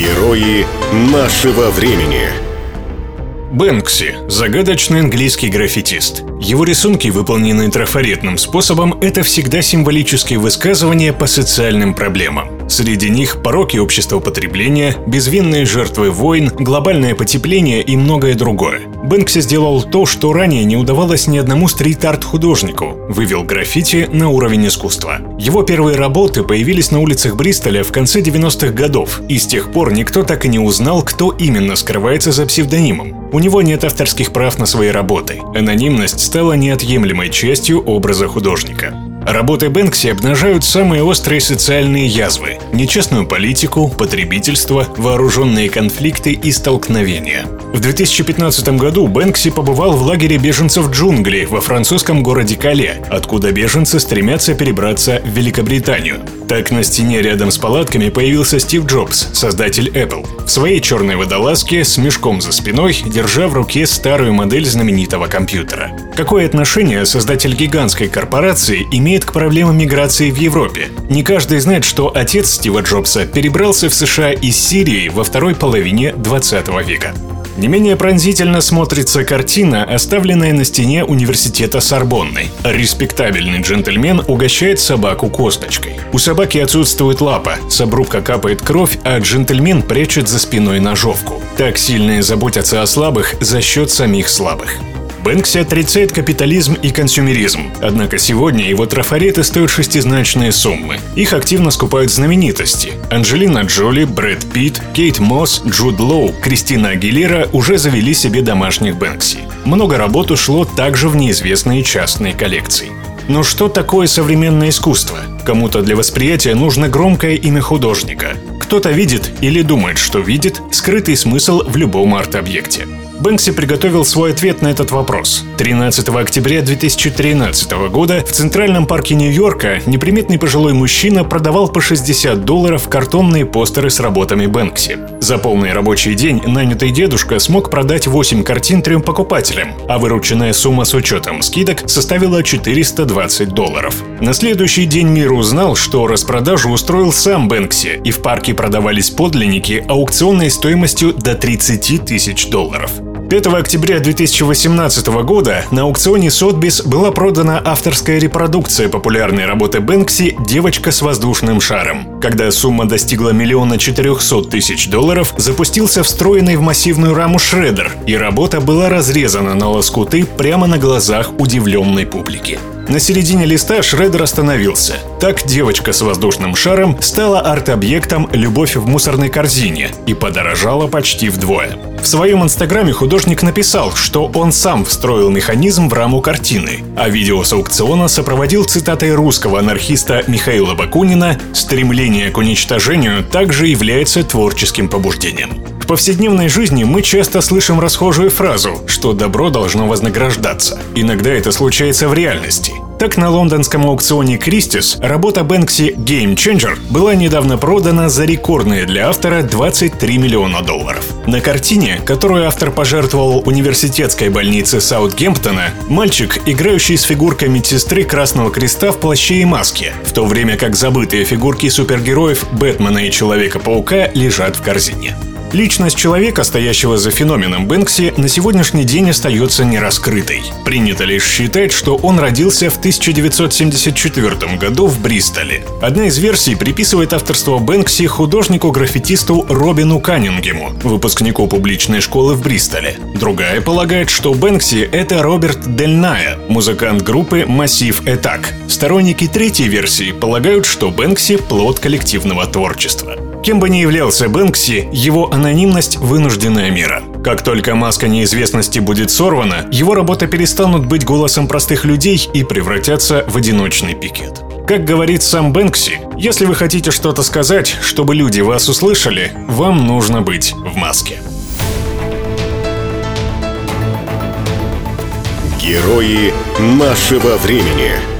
Герои нашего времени. Бэнкси – загадочный английский граффитист. Его рисунки, выполненные трафаретным способом, это всегда символические высказывания по социальным проблемам. Среди них пороки общества потребления, безвинные жертвы войн, глобальное потепление и многое другое. Бэнкси сделал то, что ранее не удавалось ни одному стрит-арт художнику – вывел граффити на уровень искусства. Его первые работы появились на улицах Бристоля в конце 90-х годов, и с тех пор никто так и не узнал, кто именно скрывается за псевдонимом. У него нет авторских прав на свои работы. Анонимность стала неотъемлемой частью образа художника. Работы Бэнкси обнажают самые острые социальные язвы – нечестную политику, потребительство, вооруженные конфликты и столкновения. В 2015 году Бэнкси побывал в лагере беженцев джунгли во французском городе Кале, откуда беженцы стремятся перебраться в Великобританию. Так на стене рядом с палатками появился Стив Джобс, создатель Apple, в своей черной водолазке с мешком за спиной, держа в руке старую модель знаменитого компьютера. Какое отношение создатель гигантской корпорации имеет к проблемам миграции в Европе? Не каждый знает, что отец Стива Джобса перебрался в США из Сирии во второй половине 20 века. Не менее пронзительно смотрится картина, оставленная на стене университета Сорбонны. Респектабельный джентльмен угощает собаку косточкой. У собаки отсутствует лапа, с обрубка капает кровь, а джентльмен прячет за спиной ножовку. Так сильные заботятся о слабых за счет самих слабых. Бэнкси отрицает капитализм и консюмеризм, однако сегодня его трафареты стоят шестизначные суммы. Их активно скупают знаменитости. Анджелина Джоли, Брэд Питт, Кейт Мосс, Джуд Лоу, Кристина Агилера уже завели себе домашних Бэнкси. Много работ ушло также в неизвестные частные коллекции. Но что такое современное искусство? Кому-то для восприятия нужно громкое имя художника. Кто-то видит или думает, что видит скрытый смысл в любом арт-объекте. Бэнкси приготовил свой ответ на этот вопрос. 13 октября 2013 года в Центральном парке Нью-Йорка неприметный пожилой мужчина продавал по 60 долларов картонные постеры с работами Бэнкси. За полный рабочий день нанятый дедушка смог продать 8 картин трем покупателям, а вырученная сумма с учетом скидок составила 420 долларов. На следующий день мир узнал, что распродажу устроил сам Бэнкси, и в парке продавались подлинники аукционной стоимостью до 30 тысяч долларов. 5 октября 2018 года на аукционе Сотбис была продана авторская репродукция популярной работы Бэнкси «Девочка с воздушным шаром». Когда сумма достигла миллиона четырехсот тысяч долларов, запустился встроенный в массивную раму шредер, и работа была разрезана на лоскуты прямо на глазах удивленной публики. На середине листа Шредер остановился. Так девочка с воздушным шаром стала арт-объектом «Любовь в мусорной корзине» и подорожала почти вдвое. В своем инстаграме художник написал, что он сам встроил механизм в раму картины, а видео с аукциона сопроводил цитатой русского анархиста Михаила Бакунина «Стремление к уничтожению также является творческим побуждением» повседневной жизни мы часто слышим расхожую фразу, что добро должно вознаграждаться. Иногда это случается в реальности. Так на лондонском аукционе Кристис работа Бэнкси Game Changer была недавно продана за рекордные для автора 23 миллиона долларов. На картине, которую автор пожертвовал университетской больнице Саутгемптона, мальчик, играющий с фигуркой медсестры Красного Креста в плаще и маске, в то время как забытые фигурки супергероев Бэтмена и Человека-паука лежат в корзине. Личность человека, стоящего за феноменом Бэнкси, на сегодняшний день остается нераскрытой. Принято лишь считать, что он родился в 1974 году в Бристоле. Одна из версий приписывает авторство Бэнкси художнику-граффитисту Робину Каннингему, выпускнику публичной школы в Бристоле. Другая полагает, что Бэнкси — это Роберт Дельная, музыкант группы «Массив Этак». Сторонники третьей версии полагают, что Бэнкси — плод коллективного творчества. Кем бы ни являлся Бэнкси, его анонимность – вынужденная мера. Как только маска неизвестности будет сорвана, его работы перестанут быть голосом простых людей и превратятся в одиночный пикет. Как говорит сам Бэнкси, если вы хотите что-то сказать, чтобы люди вас услышали, вам нужно быть в маске. Герои нашего времени.